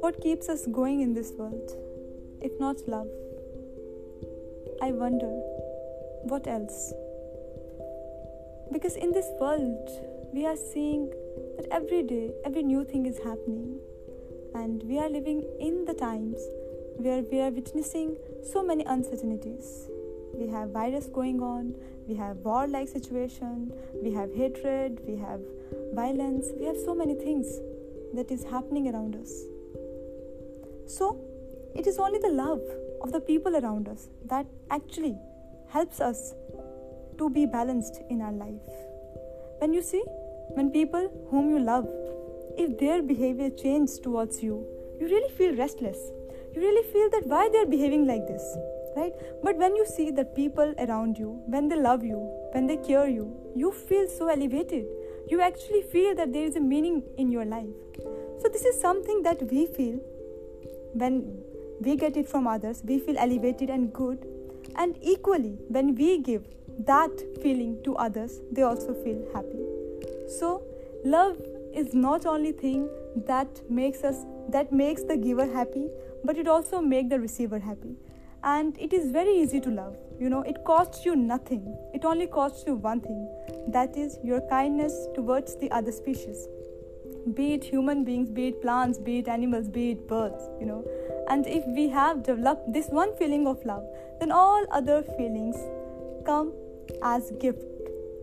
What keeps us going in this world, if not love? I wonder, what else? Because in this world, we are seeing that every day, every new thing is happening, and we are living in the times where we are witnessing so many uncertainties. We have virus going on, we have war-like situation, we have hatred, we have violence, we have so many things that is happening around us. So, it is only the love of the people around us that actually helps us to be balanced in our life. When you see, when people whom you love, if their behavior changes towards you, you really feel restless. You really feel that why they're behaving like this, right? But when you see that people around you, when they love you, when they care you, you feel so elevated. You actually feel that there is a meaning in your life. So, this is something that we feel when we get it from others, we feel elevated and good. And equally, when we give that feeling to others, they also feel happy. So, love is not only thing that makes us that makes the giver happy, but it also makes the receiver happy. And it is very easy to love. You know, it costs you nothing. It only costs you one thing. That is your kindness towards the other species be it human beings, be it plants, be it animals, be it birds, you know. And if we have developed this one feeling of love, then all other feelings come as gift.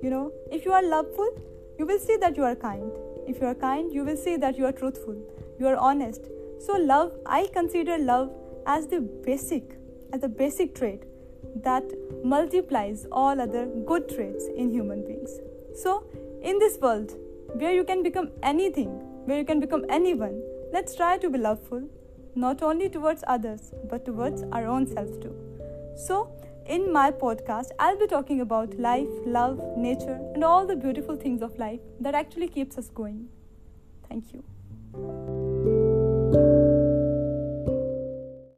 You know, if you are loveful, you will see that you are kind. If you are kind, you will see that you are truthful, you are honest. So love, I consider love as the basic, as a basic trait that multiplies all other good traits in human beings. So in this world, where you can become anything, where you can become anyone. Let's try to be loveful, not only towards others, but towards our own self too. So, in my podcast, I'll be talking about life, love, nature, and all the beautiful things of life that actually keeps us going.